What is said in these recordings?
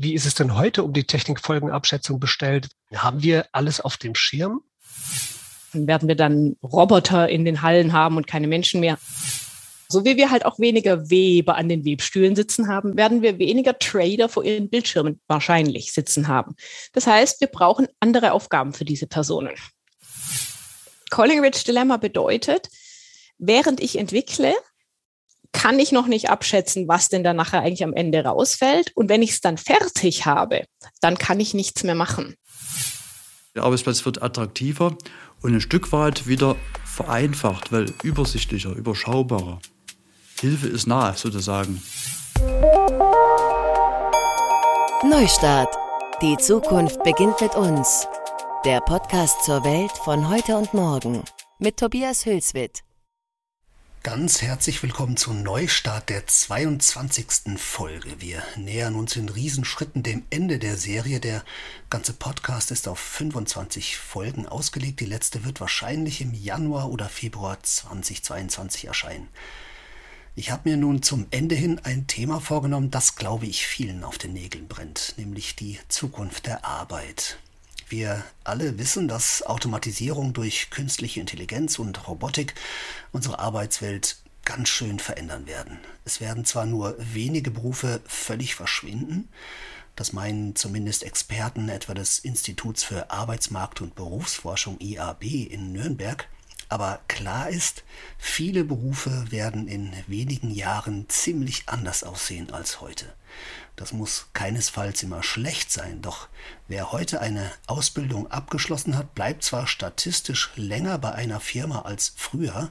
Wie ist es denn heute um die Technikfolgenabschätzung bestellt? Haben wir alles auf dem Schirm? Werden wir dann Roboter in den Hallen haben und keine Menschen mehr? So wie wir halt auch weniger Weber an den Webstühlen sitzen haben, werden wir weniger Trader vor ihren Bildschirmen wahrscheinlich sitzen haben. Das heißt, wir brauchen andere Aufgaben für diese Personen. Calling Rich Dilemma bedeutet, während ich entwickle, kann ich noch nicht abschätzen, was denn da nachher eigentlich am Ende rausfällt. Und wenn ich es dann fertig habe, dann kann ich nichts mehr machen. Der Arbeitsplatz wird attraktiver und ein Stück weit wieder vereinfacht, weil übersichtlicher, überschaubarer. Hilfe ist nahe, sozusagen. Neustart. Die Zukunft beginnt mit uns. Der Podcast zur Welt von heute und morgen mit Tobias Hülswit. Ganz herzlich willkommen zu Neustart der 22. Folge. Wir nähern uns in Riesenschritten dem Ende der Serie. Der ganze Podcast ist auf 25 Folgen ausgelegt. Die letzte wird wahrscheinlich im Januar oder Februar 2022 erscheinen. Ich habe mir nun zum Ende hin ein Thema vorgenommen, das, glaube ich, vielen auf den Nägeln brennt, nämlich die Zukunft der Arbeit. Wir alle wissen, dass Automatisierung durch künstliche Intelligenz und Robotik unsere Arbeitswelt ganz schön verändern werden. Es werden zwar nur wenige Berufe völlig verschwinden, das meinen zumindest Experten etwa des Instituts für Arbeitsmarkt und Berufsforschung IAB in Nürnberg, aber klar ist, viele Berufe werden in wenigen Jahren ziemlich anders aussehen als heute. Das muss keinesfalls immer schlecht sein, doch wer heute eine Ausbildung abgeschlossen hat, bleibt zwar statistisch länger bei einer Firma als früher,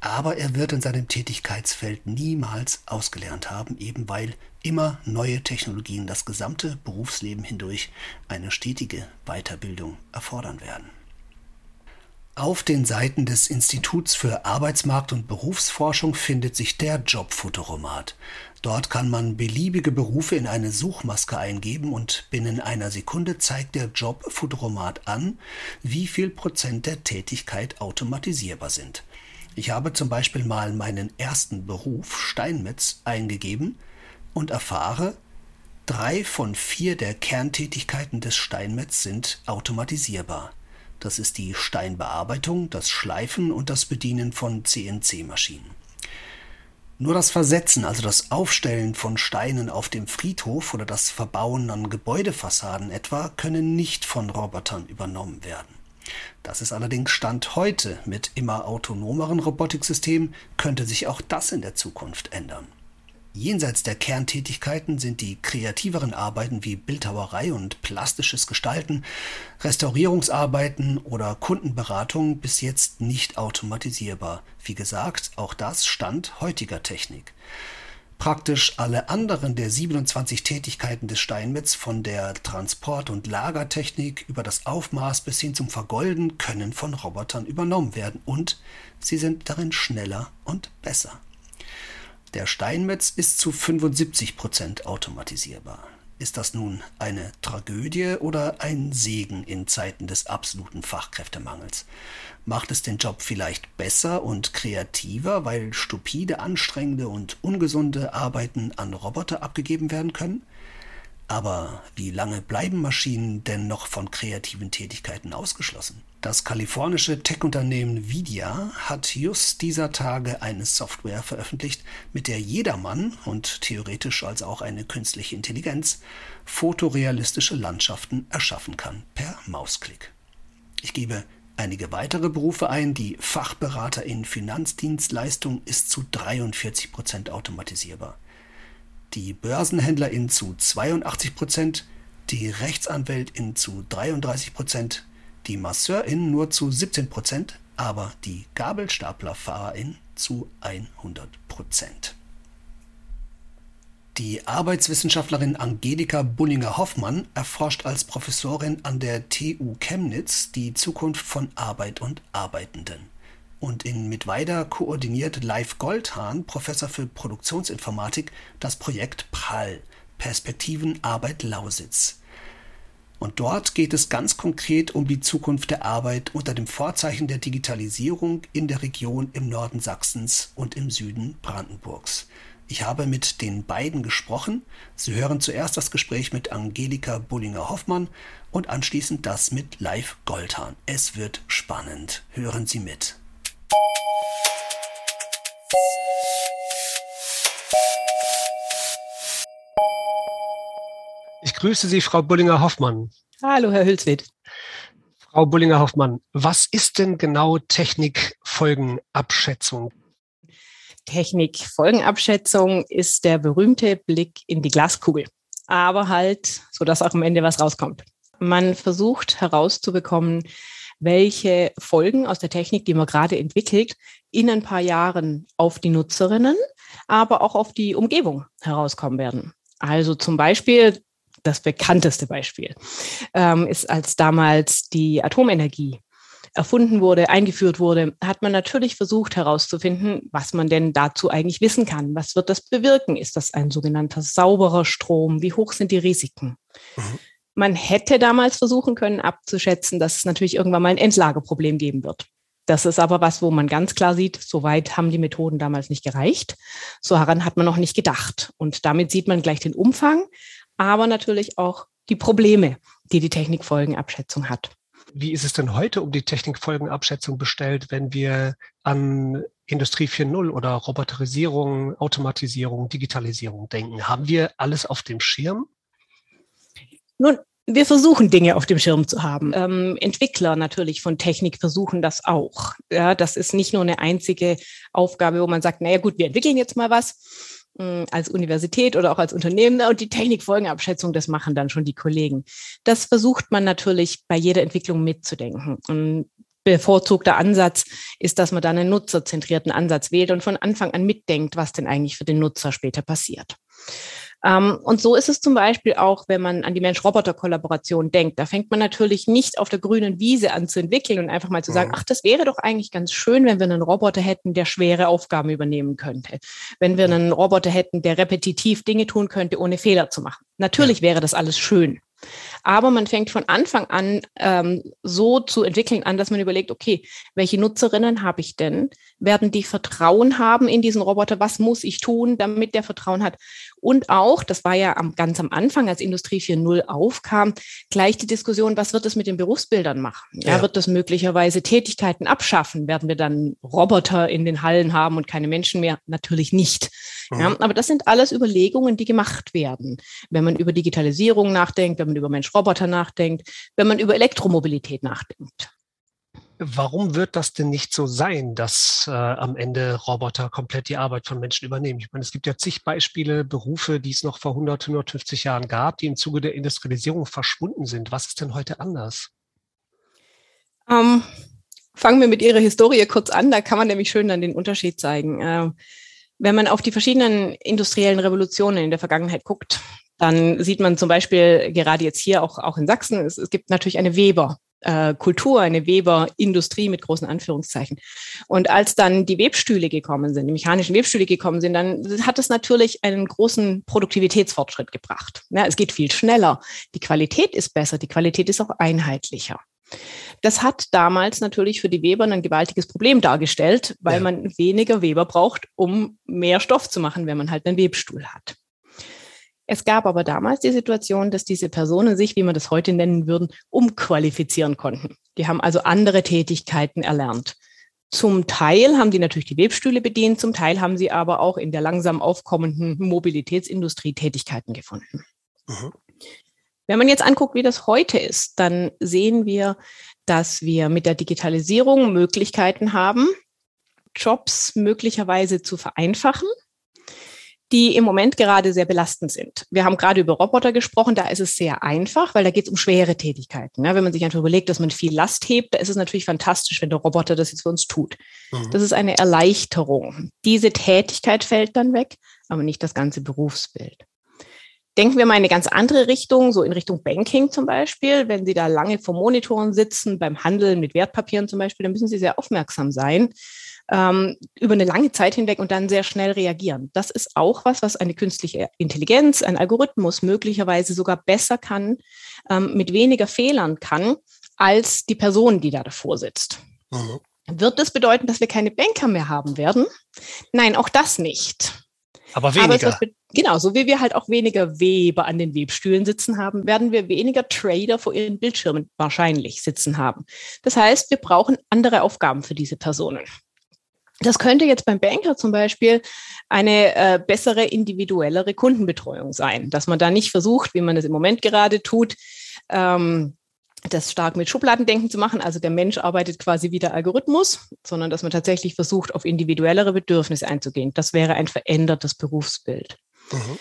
aber er wird in seinem Tätigkeitsfeld niemals ausgelernt haben, eben weil immer neue Technologien das gesamte Berufsleben hindurch eine stetige Weiterbildung erfordern werden. Auf den Seiten des Instituts für Arbeitsmarkt und Berufsforschung findet sich der Jobfotoromat. Dort kann man beliebige Berufe in eine Suchmaske eingeben und binnen einer Sekunde zeigt der Jobfotoromat an, wie viel Prozent der Tätigkeit automatisierbar sind. Ich habe zum Beispiel mal meinen ersten Beruf Steinmetz eingegeben und erfahre, drei von vier der Kerntätigkeiten des Steinmetz sind automatisierbar. Das ist die Steinbearbeitung, das Schleifen und das Bedienen von CNC-Maschinen. Nur das Versetzen, also das Aufstellen von Steinen auf dem Friedhof oder das Verbauen an Gebäudefassaden etwa, können nicht von Robotern übernommen werden. Das ist allerdings Stand heute. Mit immer autonomeren Robotiksystemen könnte sich auch das in der Zukunft ändern. Jenseits der Kerntätigkeiten sind die kreativeren Arbeiten wie Bildhauerei und plastisches Gestalten, Restaurierungsarbeiten oder Kundenberatung bis jetzt nicht automatisierbar. Wie gesagt, auch das Stand heutiger Technik. Praktisch alle anderen der 27 Tätigkeiten des Steinmetz, von der Transport- und Lagertechnik über das Aufmaß bis hin zum Vergolden, können von Robotern übernommen werden und sie sind darin schneller und besser. Der Steinmetz ist zu 75 Prozent automatisierbar. Ist das nun eine Tragödie oder ein Segen in Zeiten des absoluten Fachkräftemangels? Macht es den Job vielleicht besser und kreativer, weil stupide, anstrengende und ungesunde Arbeiten an Roboter abgegeben werden können? Aber wie lange bleiben Maschinen denn noch von kreativen Tätigkeiten ausgeschlossen? Das kalifornische Tech-Unternehmen Vidia hat just dieser Tage eine Software veröffentlicht, mit der jedermann und theoretisch als auch eine künstliche Intelligenz fotorealistische Landschaften erschaffen kann per Mausklick. Ich gebe einige weitere Berufe ein. Die Fachberater in Finanzdienstleistung ist zu 43 Prozent automatisierbar die Börsenhändlerin zu 82 Prozent, die Rechtsanwältin zu 33 Prozent, die Masseurin nur zu 17 Prozent, aber die Gabelstaplerfahrerin zu 100 Prozent. Die Arbeitswissenschaftlerin Angelika Bullinger-Hoffmann erforscht als Professorin an der TU Chemnitz die Zukunft von Arbeit und Arbeitenden. Und in Mittweida koordiniert Leif Goldhahn, Professor für Produktionsinformatik, das Projekt PRAL, Perspektiven Arbeit Lausitz. Und dort geht es ganz konkret um die Zukunft der Arbeit unter dem Vorzeichen der Digitalisierung in der Region im Norden Sachsens und im Süden Brandenburgs. Ich habe mit den beiden gesprochen. Sie hören zuerst das Gespräch mit Angelika Bullinger-Hoffmann und anschließend das mit Live Goldhahn. Es wird spannend. Hören Sie mit. Grüße Sie, Frau Bullinger-Hoffmann. Hallo, Herr Hülswit. Frau Bullinger-Hoffmann, was ist denn genau Technikfolgenabschätzung? Technikfolgenabschätzung ist der berühmte Blick in die Glaskugel, aber halt, so dass auch am Ende was rauskommt. Man versucht herauszubekommen, welche Folgen aus der Technik, die man gerade entwickelt, in ein paar Jahren auf die Nutzerinnen, aber auch auf die Umgebung herauskommen werden. Also zum Beispiel, das bekannteste Beispiel ähm, ist, als damals die Atomenergie erfunden wurde, eingeführt wurde, hat man natürlich versucht herauszufinden, was man denn dazu eigentlich wissen kann. Was wird das bewirken? Ist das ein sogenannter sauberer Strom? Wie hoch sind die Risiken? Mhm. Man hätte damals versuchen können abzuschätzen, dass es natürlich irgendwann mal ein Endlagerproblem geben wird. Das ist aber was, wo man ganz klar sieht, so weit haben die Methoden damals nicht gereicht. So heran hat man noch nicht gedacht. Und damit sieht man gleich den Umfang, aber natürlich auch die Probleme, die die Technikfolgenabschätzung hat. Wie ist es denn heute um die Technikfolgenabschätzung bestellt, wenn wir an Industrie 4.0 oder Roboterisierung, Automatisierung, Digitalisierung denken? Haben wir alles auf dem Schirm? Nun, wir versuchen Dinge auf dem Schirm zu haben. Ähm, Entwickler natürlich von Technik versuchen das auch. Ja, das ist nicht nur eine einzige Aufgabe, wo man sagt, naja gut, wir entwickeln jetzt mal was als Universität oder auch als Unternehmen und die Technikfolgenabschätzung, das machen dann schon die Kollegen. Das versucht man natürlich bei jeder Entwicklung mitzudenken. Und bevorzugter Ansatz ist, dass man dann einen nutzerzentrierten Ansatz wählt und von Anfang an mitdenkt, was denn eigentlich für den Nutzer später passiert. Ähm, und so ist es zum Beispiel auch, wenn man an die Mensch-Roboter-Kollaboration denkt. Da fängt man natürlich nicht auf der grünen Wiese an zu entwickeln und einfach mal zu sagen, mhm. ach, das wäre doch eigentlich ganz schön, wenn wir einen Roboter hätten, der schwere Aufgaben übernehmen könnte. Wenn wir einen Roboter hätten, der repetitiv Dinge tun könnte, ohne Fehler zu machen. Natürlich wäre das alles schön. Aber man fängt von Anfang an ähm, so zu entwickeln an, dass man überlegt, okay, welche Nutzerinnen habe ich denn? Werden die Vertrauen haben in diesen Roboter? Was muss ich tun, damit der Vertrauen hat? Und auch, das war ja am, ganz am Anfang, als Industrie 4.0 aufkam, gleich die Diskussion, was wird es mit den Berufsbildern machen? Ja, ja. Wird das möglicherweise Tätigkeiten abschaffen? Werden wir dann Roboter in den Hallen haben und keine Menschen mehr? Natürlich nicht. Mhm. Ja, aber das sind alles Überlegungen, die gemacht werden. Wenn man über Digitalisierung nachdenkt, wenn man über Mensch-Roboter nachdenkt, wenn man über Elektromobilität nachdenkt. Warum wird das denn nicht so sein, dass äh, am Ende Roboter komplett die Arbeit von Menschen übernehmen? Ich meine, es gibt ja zig Beispiele, Berufe, die es noch vor 100, 150 Jahren gab, die im Zuge der Industrialisierung verschwunden sind. Was ist denn heute anders? Ähm, fangen wir mit Ihrer Historie kurz an. Da kann man nämlich schön dann den Unterschied zeigen. Uh, wenn man auf die verschiedenen industriellen Revolutionen in der Vergangenheit guckt, dann sieht man zum Beispiel gerade jetzt hier auch, auch in Sachsen, es, es gibt natürlich eine Weber. Kultur, eine Weberindustrie mit großen Anführungszeichen. Und als dann die Webstühle gekommen sind, die mechanischen Webstühle gekommen sind, dann hat es natürlich einen großen Produktivitätsfortschritt gebracht. Ja, es geht viel schneller. Die Qualität ist besser, die Qualität ist auch einheitlicher. Das hat damals natürlich für die Weber ein gewaltiges Problem dargestellt, weil ja. man weniger Weber braucht, um mehr Stoff zu machen, wenn man halt einen Webstuhl hat. Es gab aber damals die Situation, dass diese Personen sich, wie man das heute nennen würden, umqualifizieren konnten. Die haben also andere Tätigkeiten erlernt. Zum Teil haben die natürlich die Webstühle bedient, zum Teil haben sie aber auch in der langsam aufkommenden Mobilitätsindustrie Tätigkeiten gefunden. Mhm. Wenn man jetzt anguckt, wie das heute ist, dann sehen wir, dass wir mit der Digitalisierung Möglichkeiten haben, Jobs möglicherweise zu vereinfachen die im Moment gerade sehr belastend sind. Wir haben gerade über Roboter gesprochen, da ist es sehr einfach, weil da geht es um schwere Tätigkeiten. Ja, wenn man sich einfach überlegt, dass man viel Last hebt, da ist es natürlich fantastisch, wenn der Roboter das jetzt für uns tut. Mhm. Das ist eine Erleichterung. Diese Tätigkeit fällt dann weg, aber nicht das ganze Berufsbild. Denken wir mal in eine ganz andere Richtung, so in Richtung Banking zum Beispiel. Wenn Sie da lange vor Monitoren sitzen, beim Handeln mit Wertpapieren zum Beispiel, dann müssen Sie sehr aufmerksam sein ähm, über eine lange Zeit hinweg und dann sehr schnell reagieren. Das ist auch was, was eine künstliche Intelligenz, ein Algorithmus möglicherweise sogar besser kann, ähm, mit weniger Fehlern kann, als die Person, die da davor sitzt. Mhm. Wird das bedeuten, dass wir keine Banker mehr haben werden? Nein, auch das nicht. Aber weniger. Aber genau, so wie wir halt auch weniger Weber an den Webstühlen sitzen haben, werden wir weniger Trader vor ihren Bildschirmen wahrscheinlich sitzen haben. Das heißt, wir brauchen andere Aufgaben für diese Personen. Das könnte jetzt beim Banker zum Beispiel eine äh, bessere, individuellere Kundenbetreuung sein, dass man da nicht versucht, wie man es im Moment gerade tut, ähm, das stark mit Schubladendenken zu machen. Also der Mensch arbeitet quasi wie der Algorithmus, sondern dass man tatsächlich versucht, auf individuellere Bedürfnisse einzugehen. Das wäre ein verändertes Berufsbild. Mhm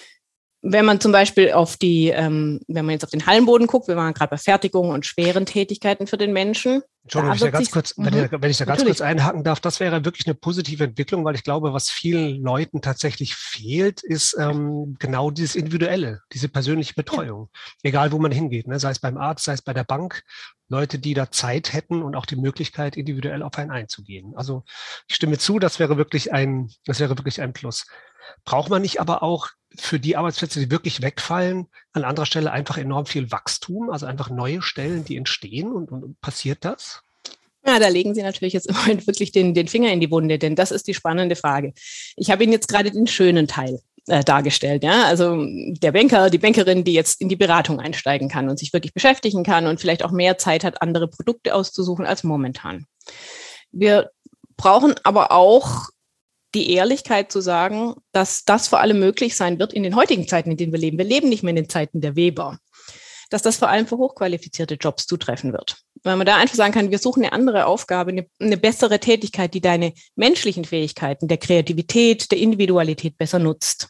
wenn man zum Beispiel auf die, ähm, wenn man jetzt auf den Hallenboden guckt, wir waren gerade bei Fertigung und schweren Tätigkeiten für den Menschen. Entschuldigung, wenn ich, da ganz kurz, wenn, ich, mhm. wenn ich da ganz kurz einhaken darf, das wäre wirklich eine positive Entwicklung, weil ich glaube, was vielen Leuten tatsächlich fehlt, ist ähm, genau dieses Individuelle, diese persönliche Betreuung. Ja. Egal, wo man hingeht, ne? sei es beim Arzt, sei es bei der Bank, Leute, die da Zeit hätten und auch die Möglichkeit, individuell auf einen einzugehen. Also ich stimme zu, das wäre wirklich ein, das wäre wirklich ein Plus. Braucht man nicht aber auch für die Arbeitsplätze, die wirklich wegfallen, an anderer Stelle einfach enorm viel Wachstum, also einfach neue Stellen, die entstehen und, und passiert das? Ja, da legen Sie natürlich jetzt im Moment wirklich den, den Finger in die Wunde, denn das ist die spannende Frage. Ich habe Ihnen jetzt gerade den schönen Teil äh, dargestellt. Ja? Also der Banker, die Bankerin, die jetzt in die Beratung einsteigen kann und sich wirklich beschäftigen kann und vielleicht auch mehr Zeit hat, andere Produkte auszusuchen als momentan. Wir brauchen aber auch die Ehrlichkeit zu sagen, dass das vor allem möglich sein wird in den heutigen Zeiten, in denen wir leben. Wir leben nicht mehr in den Zeiten der Weber. Dass das vor allem für hochqualifizierte Jobs zutreffen wird. Weil man da einfach sagen kann, wir suchen eine andere Aufgabe, eine, eine bessere Tätigkeit, die deine menschlichen Fähigkeiten der Kreativität, der Individualität besser nutzt.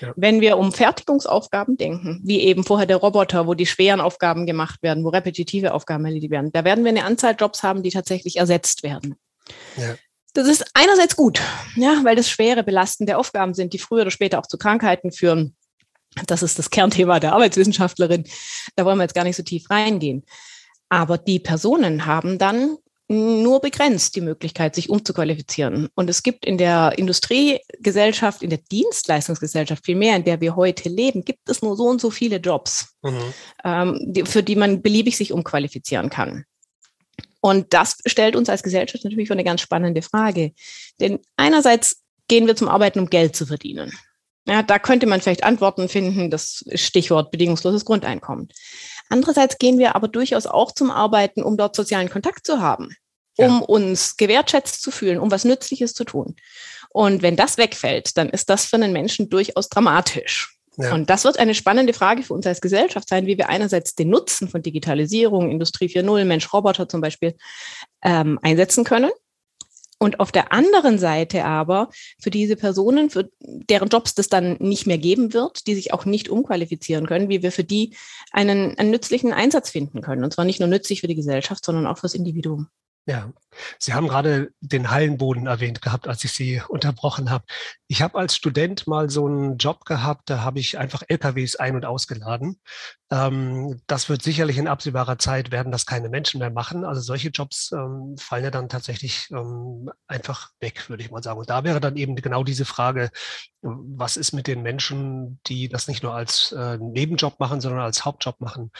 Ja. Wenn wir um Fertigungsaufgaben denken, wie eben vorher der Roboter, wo die schweren Aufgaben gemacht werden, wo repetitive Aufgaben erledigt werden, da werden wir eine Anzahl Jobs haben, die tatsächlich ersetzt werden. Ja. Das ist einerseits gut, ja, weil das schwere, belastende Aufgaben sind, die früher oder später auch zu Krankheiten führen. Das ist das Kernthema der Arbeitswissenschaftlerin. Da wollen wir jetzt gar nicht so tief reingehen. Aber die Personen haben dann nur begrenzt die Möglichkeit, sich umzuqualifizieren. Und es gibt in der Industriegesellschaft, in der Dienstleistungsgesellschaft vielmehr, in der wir heute leben, gibt es nur so und so viele Jobs, mhm. ähm, die, für die man beliebig sich umqualifizieren kann. Und das stellt uns als Gesellschaft natürlich für eine ganz spannende Frage. Denn einerseits gehen wir zum Arbeiten, um Geld zu verdienen. Ja, da könnte man vielleicht Antworten finden, das Stichwort bedingungsloses Grundeinkommen. Andererseits gehen wir aber durchaus auch zum Arbeiten, um dort sozialen Kontakt zu haben, um ja. uns gewertschätzt zu fühlen, um was Nützliches zu tun. Und wenn das wegfällt, dann ist das für einen Menschen durchaus dramatisch. Ja. Und das wird eine spannende Frage für uns als Gesellschaft sein, wie wir einerseits den Nutzen von Digitalisierung, Industrie 4.0, Mensch-Roboter zum Beispiel ähm, einsetzen können. Und auf der anderen Seite aber für diese Personen, für deren Jobs das dann nicht mehr geben wird, die sich auch nicht umqualifizieren können, wie wir für die einen, einen nützlichen Einsatz finden können. Und zwar nicht nur nützlich für die Gesellschaft, sondern auch fürs Individuum. Ja, Sie haben gerade den Hallenboden erwähnt gehabt, als ich Sie unterbrochen habe. Ich habe als Student mal so einen Job gehabt, da habe ich einfach LKWs ein- und ausgeladen. Ähm, das wird sicherlich in absehbarer Zeit werden das keine Menschen mehr machen. Also solche Jobs ähm, fallen ja dann tatsächlich ähm, einfach weg, würde ich mal sagen. Und da wäre dann eben genau diese Frage, was ist mit den Menschen, die das nicht nur als äh, Nebenjob machen, sondern als Hauptjob machen?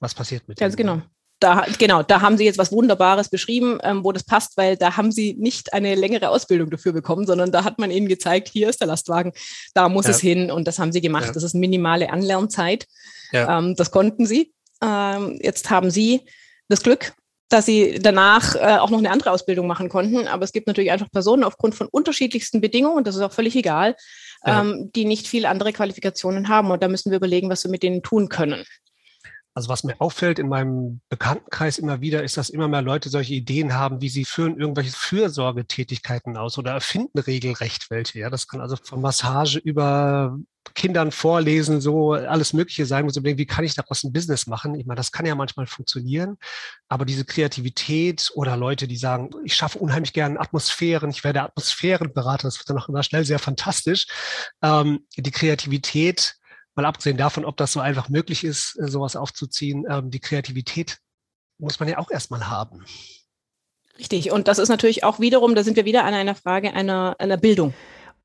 Was passiert mit denen? Ganz genau da, genau, da haben Sie jetzt was Wunderbares beschrieben, ähm, wo das passt, weil da haben Sie nicht eine längere Ausbildung dafür bekommen, sondern da hat man Ihnen gezeigt, hier ist der Lastwagen, da muss ja. es hin und das haben Sie gemacht. Ja. Das ist minimale Anlernzeit. Ja. Ähm, das konnten Sie. Ähm, jetzt haben Sie das Glück, dass Sie danach äh, auch noch eine andere Ausbildung machen konnten. Aber es gibt natürlich einfach Personen aufgrund von unterschiedlichsten Bedingungen, das ist auch völlig egal, ähm, die nicht viel andere Qualifikationen haben. Und da müssen wir überlegen, was wir mit denen tun können. Also was mir auffällt in meinem Bekanntenkreis immer wieder, ist, dass immer mehr Leute solche Ideen haben, wie sie führen irgendwelche Fürsorgetätigkeiten aus oder erfinden regelrecht welche. Ja, das kann also von Massage über Kindern vorlesen, so alles Mögliche sein, muss überlegen, wie kann ich daraus ein Business machen? Ich meine, das kann ja manchmal funktionieren, aber diese Kreativität oder Leute, die sagen, ich schaffe unheimlich gerne Atmosphären, ich werde Atmosphärenberater, das wird dann auch immer schnell sehr fantastisch. Ähm, die Kreativität mal abgesehen davon, ob das so einfach möglich ist, äh, sowas aufzuziehen, ähm, die Kreativität muss man ja auch erstmal haben. Richtig. Und das ist natürlich auch wiederum, da sind wir wieder an einer Frage einer, einer Bildung.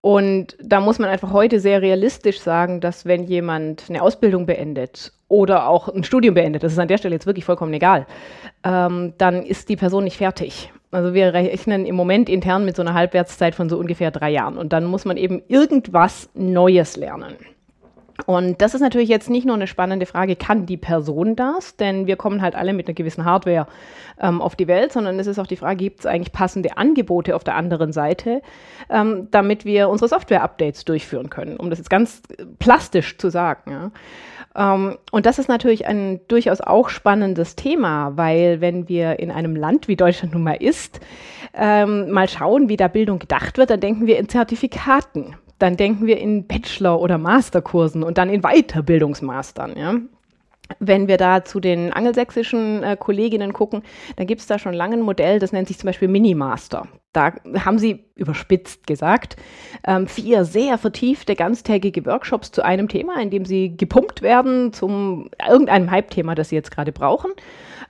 Und da muss man einfach heute sehr realistisch sagen, dass wenn jemand eine Ausbildung beendet oder auch ein Studium beendet, das ist an der Stelle jetzt wirklich vollkommen egal, ähm, dann ist die Person nicht fertig. Also wir rechnen im Moment intern mit so einer Halbwertszeit von so ungefähr drei Jahren. Und dann muss man eben irgendwas Neues lernen. Und das ist natürlich jetzt nicht nur eine spannende Frage, kann die Person das? Denn wir kommen halt alle mit einer gewissen Hardware ähm, auf die Welt, sondern es ist auch die Frage, gibt es eigentlich passende Angebote auf der anderen Seite, ähm, damit wir unsere Software-Updates durchführen können, um das jetzt ganz plastisch zu sagen. Ja. Ähm, und das ist natürlich ein durchaus auch spannendes Thema, weil wenn wir in einem Land wie Deutschland nun mal ist, ähm, mal schauen, wie da Bildung gedacht wird, dann denken wir in Zertifikaten dann denken wir in Bachelor- oder Masterkursen und dann in Weiterbildungsmastern. Ja? Wenn wir da zu den angelsächsischen äh, Kolleginnen gucken, dann gibt es da schon lange ein Modell, das nennt sich zum Beispiel Minimaster. Da haben sie überspitzt gesagt ähm, vier sehr vertiefte ganztägige Workshops zu einem Thema, in dem sie gepumpt werden zum irgendeinem Hype-Thema, das sie jetzt gerade brauchen.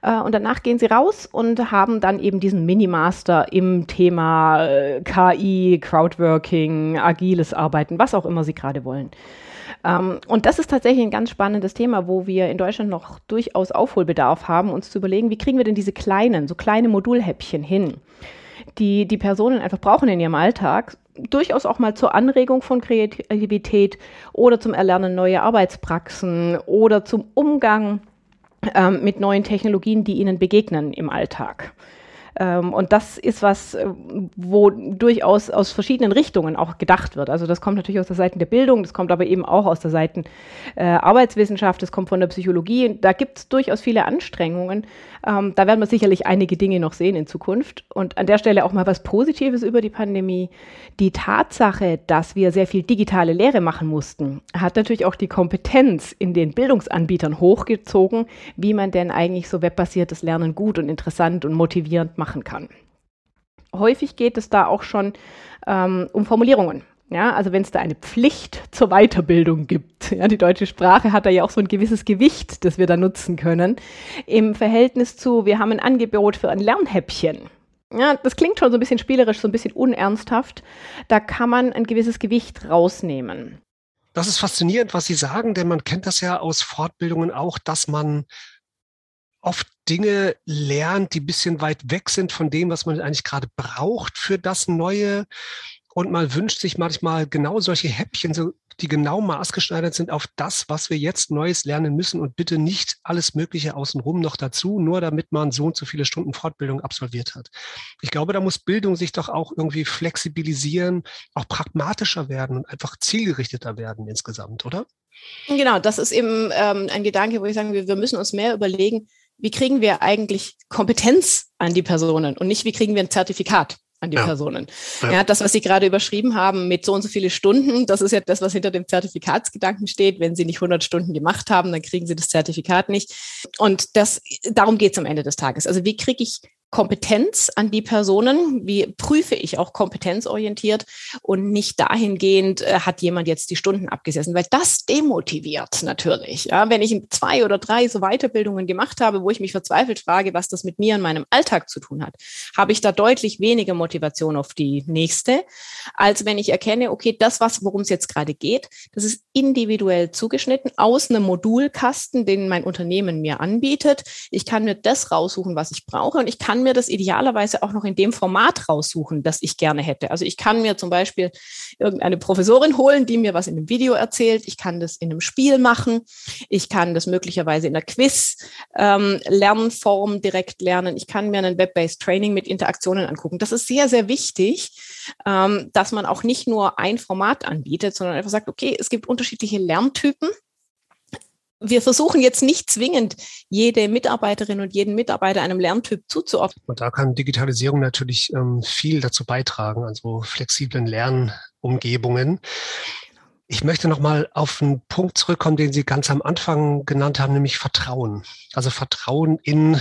Äh, und danach gehen sie raus und haben dann eben diesen Mini-Master im Thema äh, KI, Crowdworking, agiles Arbeiten, was auch immer sie gerade wollen. Ähm, und das ist tatsächlich ein ganz spannendes Thema, wo wir in Deutschland noch durchaus Aufholbedarf haben, uns zu überlegen, wie kriegen wir denn diese kleinen, so kleine Modulhäppchen hin, die die Personen einfach brauchen in ihrem Alltag, durchaus auch mal zur Anregung von Kreativität oder zum Erlernen neuer Arbeitspraxen oder zum Umgang ähm, mit neuen Technologien, die ihnen begegnen im Alltag. Ähm, und das ist was, äh, wo durchaus aus verschiedenen Richtungen auch gedacht wird. Also das kommt natürlich aus der Seite der Bildung, das kommt aber eben auch aus der Seite äh, Arbeitswissenschaft, das kommt von der Psychologie. Da gibt es durchaus viele Anstrengungen. Ähm, da werden wir sicherlich einige Dinge noch sehen in Zukunft. Und an der Stelle auch mal was Positives über die Pandemie. Die Tatsache, dass wir sehr viel digitale Lehre machen mussten, hat natürlich auch die Kompetenz in den Bildungsanbietern hochgezogen, wie man denn eigentlich so webbasiertes Lernen gut und interessant und motivierend machen kann. Häufig geht es da auch schon ähm, um Formulierungen. Ja, also wenn es da eine Pflicht zur Weiterbildung gibt, ja, die deutsche Sprache hat da ja auch so ein gewisses Gewicht, das wir da nutzen können, im Verhältnis zu, wir haben ein Angebot für ein Lernhäppchen. Ja, das klingt schon so ein bisschen spielerisch, so ein bisschen unernsthaft. Da kann man ein gewisses Gewicht rausnehmen. Das ist faszinierend, was Sie sagen, denn man kennt das ja aus Fortbildungen auch, dass man oft Dinge lernt, die ein bisschen weit weg sind von dem, was man eigentlich gerade braucht für das Neue. Und man wünscht sich manchmal genau solche Häppchen, so, die genau maßgeschneidert sind auf das, was wir jetzt Neues lernen müssen und bitte nicht alles Mögliche außenrum noch dazu, nur damit man so und so viele Stunden Fortbildung absolviert hat. Ich glaube, da muss Bildung sich doch auch irgendwie flexibilisieren, auch pragmatischer werden und einfach zielgerichteter werden insgesamt, oder? Genau, das ist eben ähm, ein Gedanke, wo ich sage, wir, wir müssen uns mehr überlegen, wie kriegen wir eigentlich Kompetenz an die Personen und nicht, wie kriegen wir ein Zertifikat an die ja. Personen. Ja. ja. das, was Sie gerade überschrieben haben mit so und so viele Stunden, das ist ja das, was hinter dem Zertifikatsgedanken steht. Wenn Sie nicht 100 Stunden gemacht haben, dann kriegen Sie das Zertifikat nicht. Und das, darum geht es am Ende des Tages. Also wie kriege ich Kompetenz an die Personen? Wie prüfe ich auch kompetenzorientiert und nicht dahingehend, äh, hat jemand jetzt die Stunden abgesessen? Weil das demotiviert natürlich. Ja? Wenn ich zwei oder drei so Weiterbildungen gemacht habe, wo ich mich verzweifelt frage, was das mit mir in meinem Alltag zu tun hat, habe ich da deutlich weniger Motivation auf die nächste, als wenn ich erkenne, okay, das, was, worum es jetzt gerade geht, das ist individuell zugeschnitten aus einem Modulkasten, den mein Unternehmen mir anbietet. Ich kann mir das raussuchen, was ich brauche und ich kann mir das idealerweise auch noch in dem Format raussuchen, das ich gerne hätte. Also ich kann mir zum Beispiel irgendeine Professorin holen, die mir was in einem Video erzählt. Ich kann das in einem Spiel machen. Ich kann das möglicherweise in einer Quiz-Lernform ähm, direkt lernen. Ich kann mir ein Web-based Training mit Interaktionen angucken. Das ist sehr, sehr wichtig, ähm, dass man auch nicht nur ein Format anbietet, sondern einfach sagt, okay, es gibt unterschiedliche Lerntypen wir versuchen jetzt nicht zwingend jede Mitarbeiterin und jeden Mitarbeiter einem Lerntyp zuzuordnen. Und da kann Digitalisierung natürlich ähm, viel dazu beitragen, also flexiblen Lernumgebungen. Ich möchte noch mal auf einen Punkt zurückkommen, den Sie ganz am Anfang genannt haben, nämlich Vertrauen. Also Vertrauen in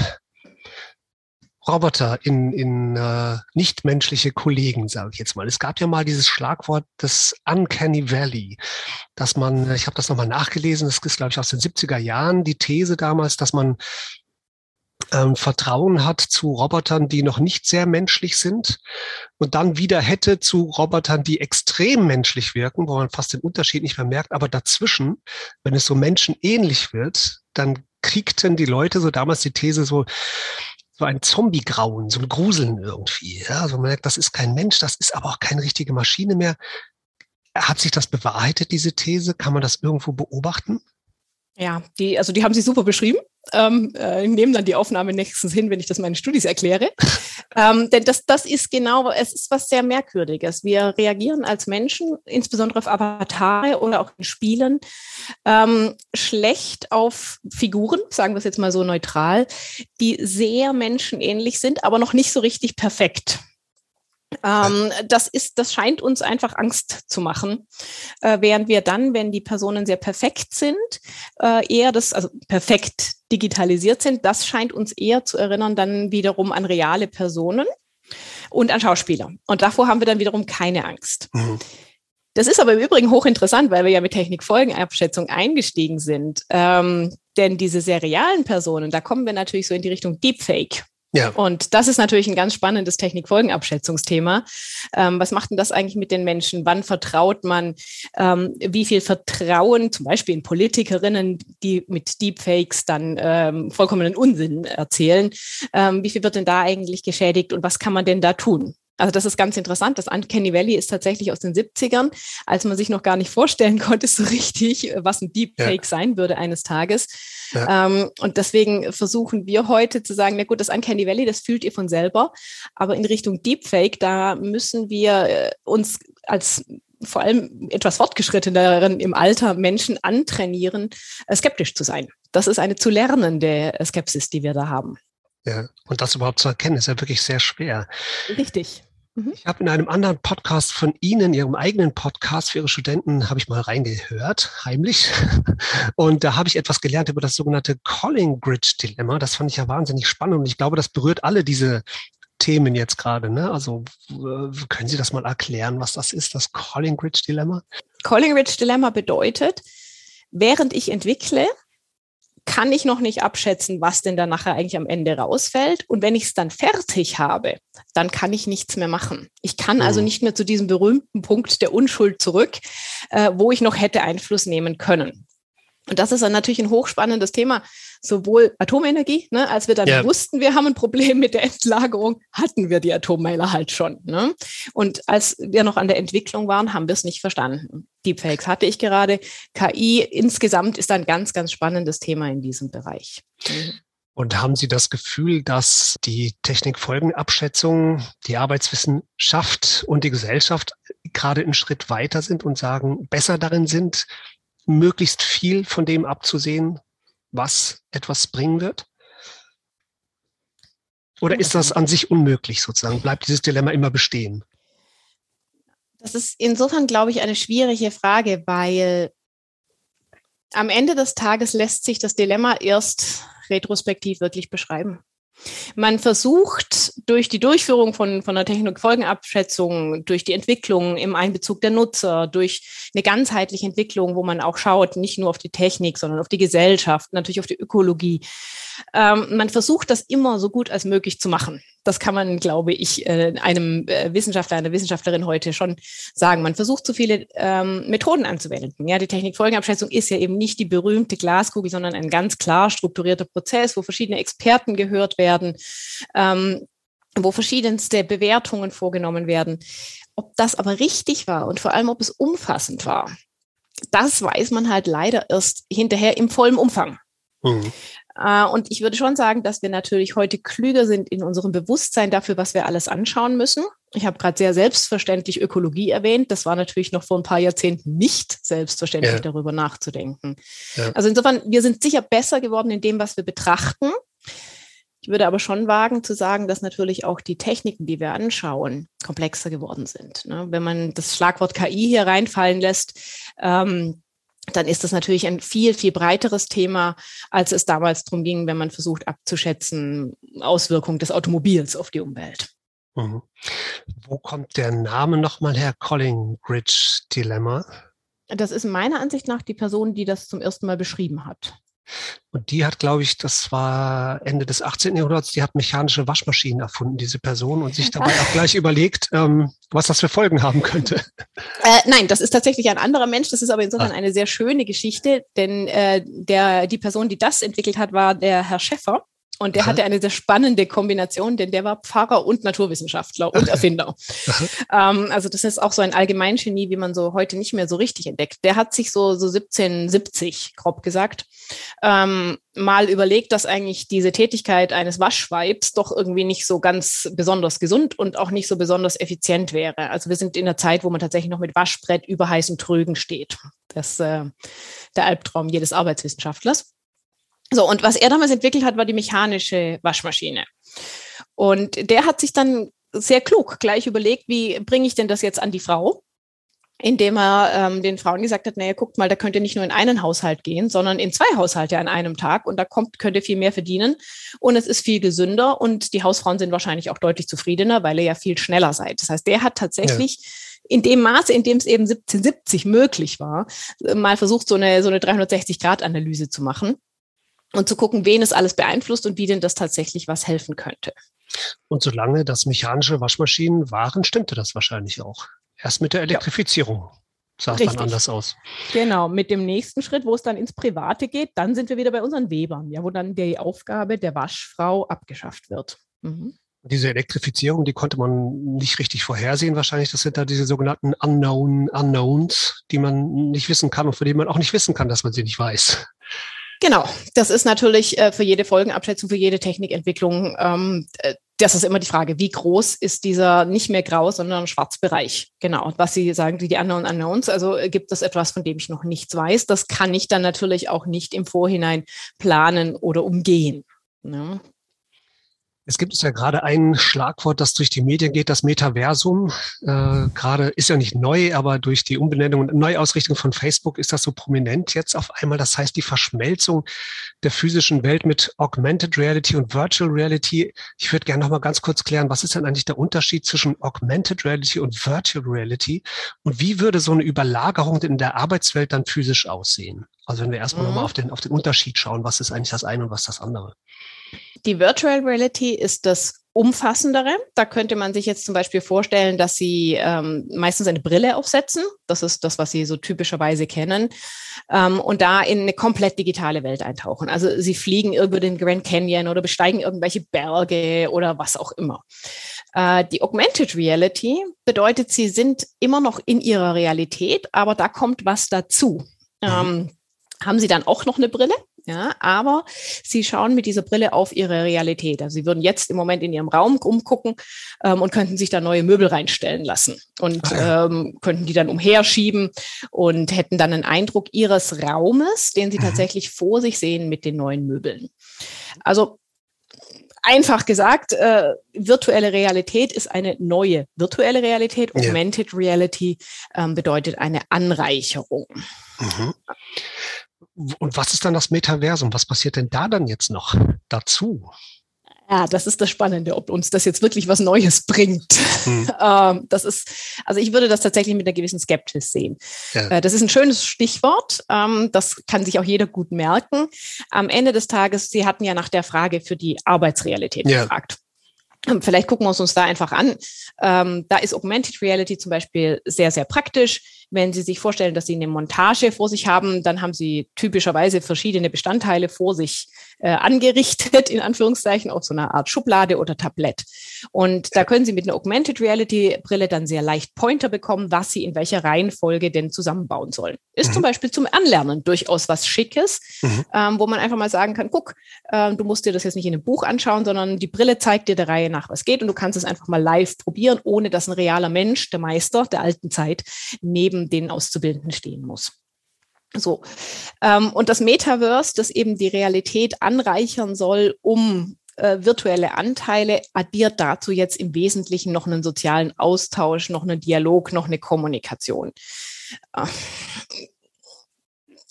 Roboter, in, in äh, nichtmenschliche Kollegen, sage ich jetzt mal. Es gab ja mal dieses Schlagwort des Uncanny Valley, dass man, ich habe das nochmal nachgelesen, das ist, glaube ich, aus den 70er Jahren, die These damals, dass man ähm, Vertrauen hat zu Robotern, die noch nicht sehr menschlich sind und dann wieder hätte zu Robotern, die extrem menschlich wirken, wo man fast den Unterschied nicht mehr merkt. Aber dazwischen, wenn es so menschenähnlich wird, dann kriegten die Leute so damals die These so, so ein Zombie-Grauen, so ein Gruseln irgendwie. Ja, also man merkt, das ist kein Mensch, das ist aber auch keine richtige Maschine mehr. Hat sich das bewahrheitet, diese These? Kann man das irgendwo beobachten? Ja, die, also die haben sie super beschrieben. Ähm, äh, nehmen dann die Aufnahme nächstens hin, wenn ich das meinen Studis erkläre. ähm, denn das, das ist genau, es ist was sehr Merkwürdiges. Wir reagieren als Menschen, insbesondere auf Avatare oder auch in Spielen, ähm, schlecht auf Figuren, sagen wir es jetzt mal so neutral, die sehr menschenähnlich sind, aber noch nicht so richtig perfekt. Ähm, das ist, das scheint uns einfach Angst zu machen, äh, während wir dann, wenn die Personen sehr perfekt sind, äh, eher das, also perfekt digitalisiert sind, das scheint uns eher zu erinnern dann wiederum an reale Personen und an Schauspieler. Und davor haben wir dann wiederum keine Angst. Mhm. Das ist aber im Übrigen hochinteressant, weil wir ja mit Technikfolgenabschätzung eingestiegen sind. Ähm, denn diese sehr realen Personen, da kommen wir natürlich so in die Richtung Deepfake. Ja. Und das ist natürlich ein ganz spannendes Technikfolgenabschätzungsthema. Ähm, was macht denn das eigentlich mit den Menschen? Wann vertraut man? Ähm, wie viel Vertrauen, zum Beispiel in Politikerinnen, die mit Deepfakes dann ähm, vollkommenen Unsinn erzählen? Ähm, wie viel wird denn da eigentlich geschädigt und was kann man denn da tun? Also das ist ganz interessant. Das Uncanny Valley ist tatsächlich aus den 70ern, als man sich noch gar nicht vorstellen konnte, so richtig, was ein Deepfake ja. sein würde eines Tages. Ja. Ähm, und deswegen versuchen wir heute zu sagen, na gut, das Uncanny Valley, das fühlt ihr von selber. Aber in Richtung Deepfake, da müssen wir äh, uns als vor allem etwas fortgeschritteneren im Alter Menschen antrainieren, äh, skeptisch zu sein. Das ist eine zu lernende Skepsis, die wir da haben. Ja, und das überhaupt zu erkennen, ist ja wirklich sehr schwer. Richtig. Mhm. Ich habe in einem anderen Podcast von Ihnen, Ihrem eigenen Podcast für Ihre Studenten, habe ich mal reingehört, heimlich. Und da habe ich etwas gelernt über das sogenannte Calling-Grid-Dilemma. Das fand ich ja wahnsinnig spannend und ich glaube, das berührt alle diese Themen jetzt gerade. Ne? Also können Sie das mal erklären, was das ist, das Calling-Grid-Dilemma? Calling-Grid-Dilemma bedeutet, während ich entwickle, kann ich noch nicht abschätzen, was denn da nachher eigentlich am Ende rausfällt. Und wenn ich es dann fertig habe, dann kann ich nichts mehr machen. Ich kann also mhm. nicht mehr zu diesem berühmten Punkt der Unschuld zurück, äh, wo ich noch hätte Einfluss nehmen können. Und das ist dann natürlich ein hochspannendes Thema, sowohl Atomenergie, ne, als wir dann ja. wussten, wir haben ein Problem mit der Endlagerung, hatten wir die Atommeiler halt schon. Ne? Und als wir noch an der Entwicklung waren, haben wir es nicht verstanden. Deepfakes hatte ich gerade. KI insgesamt ist ein ganz, ganz spannendes Thema in diesem Bereich. Mhm. Und haben Sie das Gefühl, dass die Technikfolgenabschätzung, die Arbeitswissenschaft und die Gesellschaft gerade einen Schritt weiter sind und sagen, besser darin sind, möglichst viel von dem abzusehen, was etwas bringen wird? Oder ist das an sich unmöglich sozusagen? Bleibt dieses Dilemma immer bestehen? Das ist insofern, glaube ich, eine schwierige Frage, weil am Ende des Tages lässt sich das Dilemma erst retrospektiv wirklich beschreiben. Man versucht durch die Durchführung von, von der Technikfolgenabschätzung, durch die Entwicklung im Einbezug der Nutzer, durch eine ganzheitliche Entwicklung, wo man auch schaut, nicht nur auf die Technik, sondern auf die Gesellschaft, natürlich auf die Ökologie, ähm, man versucht das immer so gut als möglich zu machen. Das kann man, glaube ich, äh, einem äh, Wissenschaftler, einer Wissenschaftlerin heute schon sagen. Man versucht so viele ähm, Methoden anzuwenden. Ja, die Technikfolgenabschätzung ist ja eben nicht die berühmte Glaskugel, sondern ein ganz klar strukturierter Prozess, wo verschiedene Experten gehört werden, ähm, wo verschiedenste Bewertungen vorgenommen werden. Ob das aber richtig war und vor allem, ob es umfassend war, das weiß man halt leider erst hinterher im vollen Umfang. Mhm. Äh, und ich würde schon sagen, dass wir natürlich heute klüger sind in unserem Bewusstsein dafür, was wir alles anschauen müssen. Ich habe gerade sehr selbstverständlich Ökologie erwähnt. Das war natürlich noch vor ein paar Jahrzehnten nicht selbstverständlich, ja. darüber nachzudenken. Ja. Also insofern, wir sind sicher besser geworden in dem, was wir betrachten. Ich würde aber schon wagen zu sagen, dass natürlich auch die Techniken, die wir anschauen, komplexer geworden sind. Ne? Wenn man das Schlagwort KI hier reinfallen lässt, ähm, dann ist das natürlich ein viel, viel breiteres Thema, als es damals darum ging, wenn man versucht abzuschätzen, Auswirkungen des Automobils auf die Umwelt. Mhm. Wo kommt der Name nochmal her? Collingridge Dilemma? Das ist meiner Ansicht nach die Person, die das zum ersten Mal beschrieben hat. Und die hat, glaube ich, das war Ende des 18. Jahrhunderts, die hat mechanische Waschmaschinen erfunden, diese Person, und sich dabei auch gleich überlegt, ähm, was das für Folgen haben könnte. Äh, nein, das ist tatsächlich ein anderer Mensch. Das ist aber insofern ah. eine sehr schöne Geschichte, denn äh, der, die Person, die das entwickelt hat, war der Herr Schäffer. Und der Aha. hatte eine sehr spannende Kombination, denn der war Pfarrer und Naturwissenschaftler und Erfinder. ähm, also das ist auch so ein Allgemeingenie, wie man so heute nicht mehr so richtig entdeckt. Der hat sich so, so 1770, grob gesagt, ähm, mal überlegt, dass eigentlich diese Tätigkeit eines Waschweibs doch irgendwie nicht so ganz besonders gesund und auch nicht so besonders effizient wäre. Also wir sind in einer Zeit, wo man tatsächlich noch mit Waschbrett über heißen Trögen steht. Das ist äh, der Albtraum jedes Arbeitswissenschaftlers. So, und was er damals entwickelt hat, war die mechanische Waschmaschine. Und der hat sich dann sehr klug gleich überlegt, wie bringe ich denn das jetzt an die Frau? Indem er ähm, den Frauen gesagt hat, naja, guckt mal, da könnt ihr nicht nur in einen Haushalt gehen, sondern in zwei Haushalte an einem Tag und da kommt, könnt ihr viel mehr verdienen und es ist viel gesünder und die Hausfrauen sind wahrscheinlich auch deutlich zufriedener, weil ihr ja viel schneller seid. Das heißt, der hat tatsächlich ja in dem Maße, in dem es eben 1770 möglich war, mal versucht, so eine, so eine 360-Grad-Analyse zu machen und zu gucken, wen es alles beeinflusst und wie denn das tatsächlich was helfen könnte. Und solange das mechanische Waschmaschinen waren, stimmte das wahrscheinlich auch. Erst mit der Elektrifizierung. Ja. Sah es dann anders aus. Genau, mit dem nächsten Schritt, wo es dann ins Private geht, dann sind wir wieder bei unseren Webern, ja, wo dann die Aufgabe der Waschfrau abgeschafft wird. Mhm. Diese Elektrifizierung, die konnte man nicht richtig vorhersehen wahrscheinlich. Das sind da diese sogenannten Unknown Unknowns, die man nicht wissen kann und von denen man auch nicht wissen kann, dass man sie nicht weiß. Genau, das ist natürlich äh, für jede Folgenabschätzung, für jede Technikentwicklung, ähm, äh, das ist immer die Frage, wie groß ist dieser nicht mehr grau, sondern Schwarzbereich? Genau, was Sie sagen, die Unknown Unknowns, also äh, gibt es etwas, von dem ich noch nichts weiß. Das kann ich dann natürlich auch nicht im Vorhinein planen oder umgehen. Ne? Es gibt ja gerade ein Schlagwort, das durch die Medien geht, das Metaversum. Äh, gerade ist ja nicht neu, aber durch die Umbenennung und Neuausrichtung von Facebook ist das so prominent jetzt auf einmal. Das heißt, die Verschmelzung der physischen Welt mit Augmented Reality und Virtual Reality. Ich würde gerne noch mal ganz kurz klären, was ist denn eigentlich der Unterschied zwischen Augmented Reality und Virtual Reality? Und wie würde so eine Überlagerung in der Arbeitswelt dann physisch aussehen? Also wenn wir erstmal mhm. nochmal auf den, auf den Unterschied schauen, was ist eigentlich das eine und was das andere? Die Virtual Reality ist das umfassendere. Da könnte man sich jetzt zum Beispiel vorstellen, dass Sie ähm, meistens eine Brille aufsetzen. Das ist das, was Sie so typischerweise kennen. Ähm, und da in eine komplett digitale Welt eintauchen. Also Sie fliegen über den Grand Canyon oder besteigen irgendwelche Berge oder was auch immer. Äh, die Augmented Reality bedeutet, Sie sind immer noch in Ihrer Realität, aber da kommt was dazu. Mhm. Ähm, haben Sie dann auch noch eine Brille? Ja, aber sie schauen mit dieser Brille auf ihre Realität. Also sie würden jetzt im Moment in ihrem Raum umgucken ähm, und könnten sich da neue Möbel reinstellen lassen und ja. ähm, könnten die dann umherschieben und hätten dann einen Eindruck ihres Raumes, den sie mhm. tatsächlich vor sich sehen mit den neuen Möbeln. Also einfach gesagt, äh, virtuelle Realität ist eine neue virtuelle Realität. Augmented ja. Reality ähm, bedeutet eine Anreicherung. Mhm. Und was ist dann das Metaversum? Was passiert denn da dann jetzt noch dazu? Ja, das ist das Spannende, ob uns das jetzt wirklich was Neues bringt. Hm. Ähm, das ist, also ich würde das tatsächlich mit einer gewissen Skepsis sehen. Ja. Äh, das ist ein schönes Stichwort. Ähm, das kann sich auch jeder gut merken. Am Ende des Tages, Sie hatten ja nach der Frage für die Arbeitsrealität ja. gefragt. Vielleicht gucken wir uns da einfach an. Ähm, da ist Augmented Reality zum Beispiel sehr, sehr praktisch. Wenn Sie sich vorstellen, dass Sie eine Montage vor sich haben, dann haben Sie typischerweise verschiedene Bestandteile vor sich äh, angerichtet, in Anführungszeichen, auf so einer Art Schublade oder Tablett. Und da können Sie mit einer Augmented Reality Brille dann sehr leicht Pointer bekommen, was Sie in welcher Reihenfolge denn zusammenbauen sollen. Ist mhm. zum Beispiel zum Anlernen durchaus was Schickes, mhm. ähm, wo man einfach mal sagen kann, guck, äh, du musst dir das jetzt nicht in einem Buch anschauen, sondern die Brille zeigt dir der Reihe nach, was geht und du kannst es einfach mal live probieren, ohne dass ein realer Mensch, der Meister der alten Zeit, neben den Auszubildenden stehen muss. So. Ähm, und das Metaverse, das eben die Realität anreichern soll, um äh, virtuelle Anteile, addiert dazu jetzt im Wesentlichen noch einen sozialen Austausch, noch einen Dialog, noch eine Kommunikation. Äh,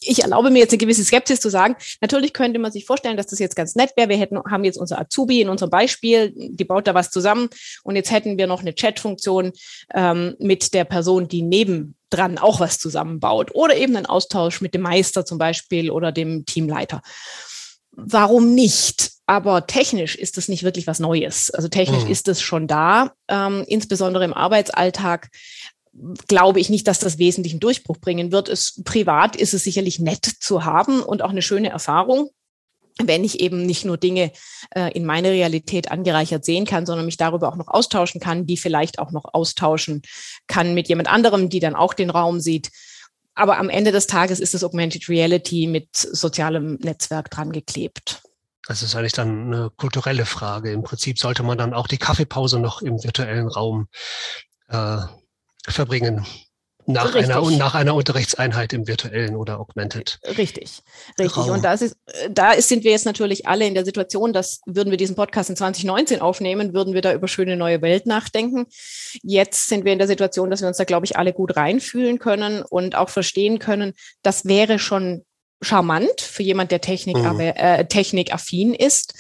ich erlaube mir jetzt eine gewisse Skepsis zu sagen. Natürlich könnte man sich vorstellen, dass das jetzt ganz nett wäre. Wir hätten, haben jetzt unser Azubi in unserem Beispiel, die baut da was zusammen und jetzt hätten wir noch eine Chat-Funktion ähm, mit der Person, die neben dran auch was zusammenbaut oder eben einen Austausch mit dem Meister zum Beispiel oder dem Teamleiter. Warum nicht? Aber technisch ist das nicht wirklich was Neues. Also technisch mhm. ist es schon da, ähm, insbesondere im Arbeitsalltag glaube ich nicht, dass das wesentlichen Durchbruch bringen wird. Es, privat ist es sicherlich nett zu haben und auch eine schöne Erfahrung. wenn ich eben nicht nur Dinge äh, in meine Realität angereichert sehen kann, sondern mich darüber auch noch austauschen kann, die vielleicht auch noch austauschen kann mit jemand anderem, die dann auch den Raum sieht. Aber am Ende des Tages ist das Augmented Reality mit sozialem Netzwerk dran geklebt. Das ist eigentlich dann eine kulturelle Frage. Im Prinzip sollte man dann auch die Kaffeepause noch im virtuellen Raum äh, verbringen. Nach einer, nach einer Unterrichtseinheit im virtuellen oder augmented. Richtig, richtig. Raum. Und da, ist, da ist, sind wir jetzt natürlich alle in der Situation, dass würden wir diesen Podcast in 2019 aufnehmen, würden wir da über schöne neue Welt nachdenken. Jetzt sind wir in der Situation, dass wir uns da, glaube ich, alle gut reinfühlen können und auch verstehen können, das wäre schon charmant für jemand, der Technik, mhm. äh, technikaffin ist.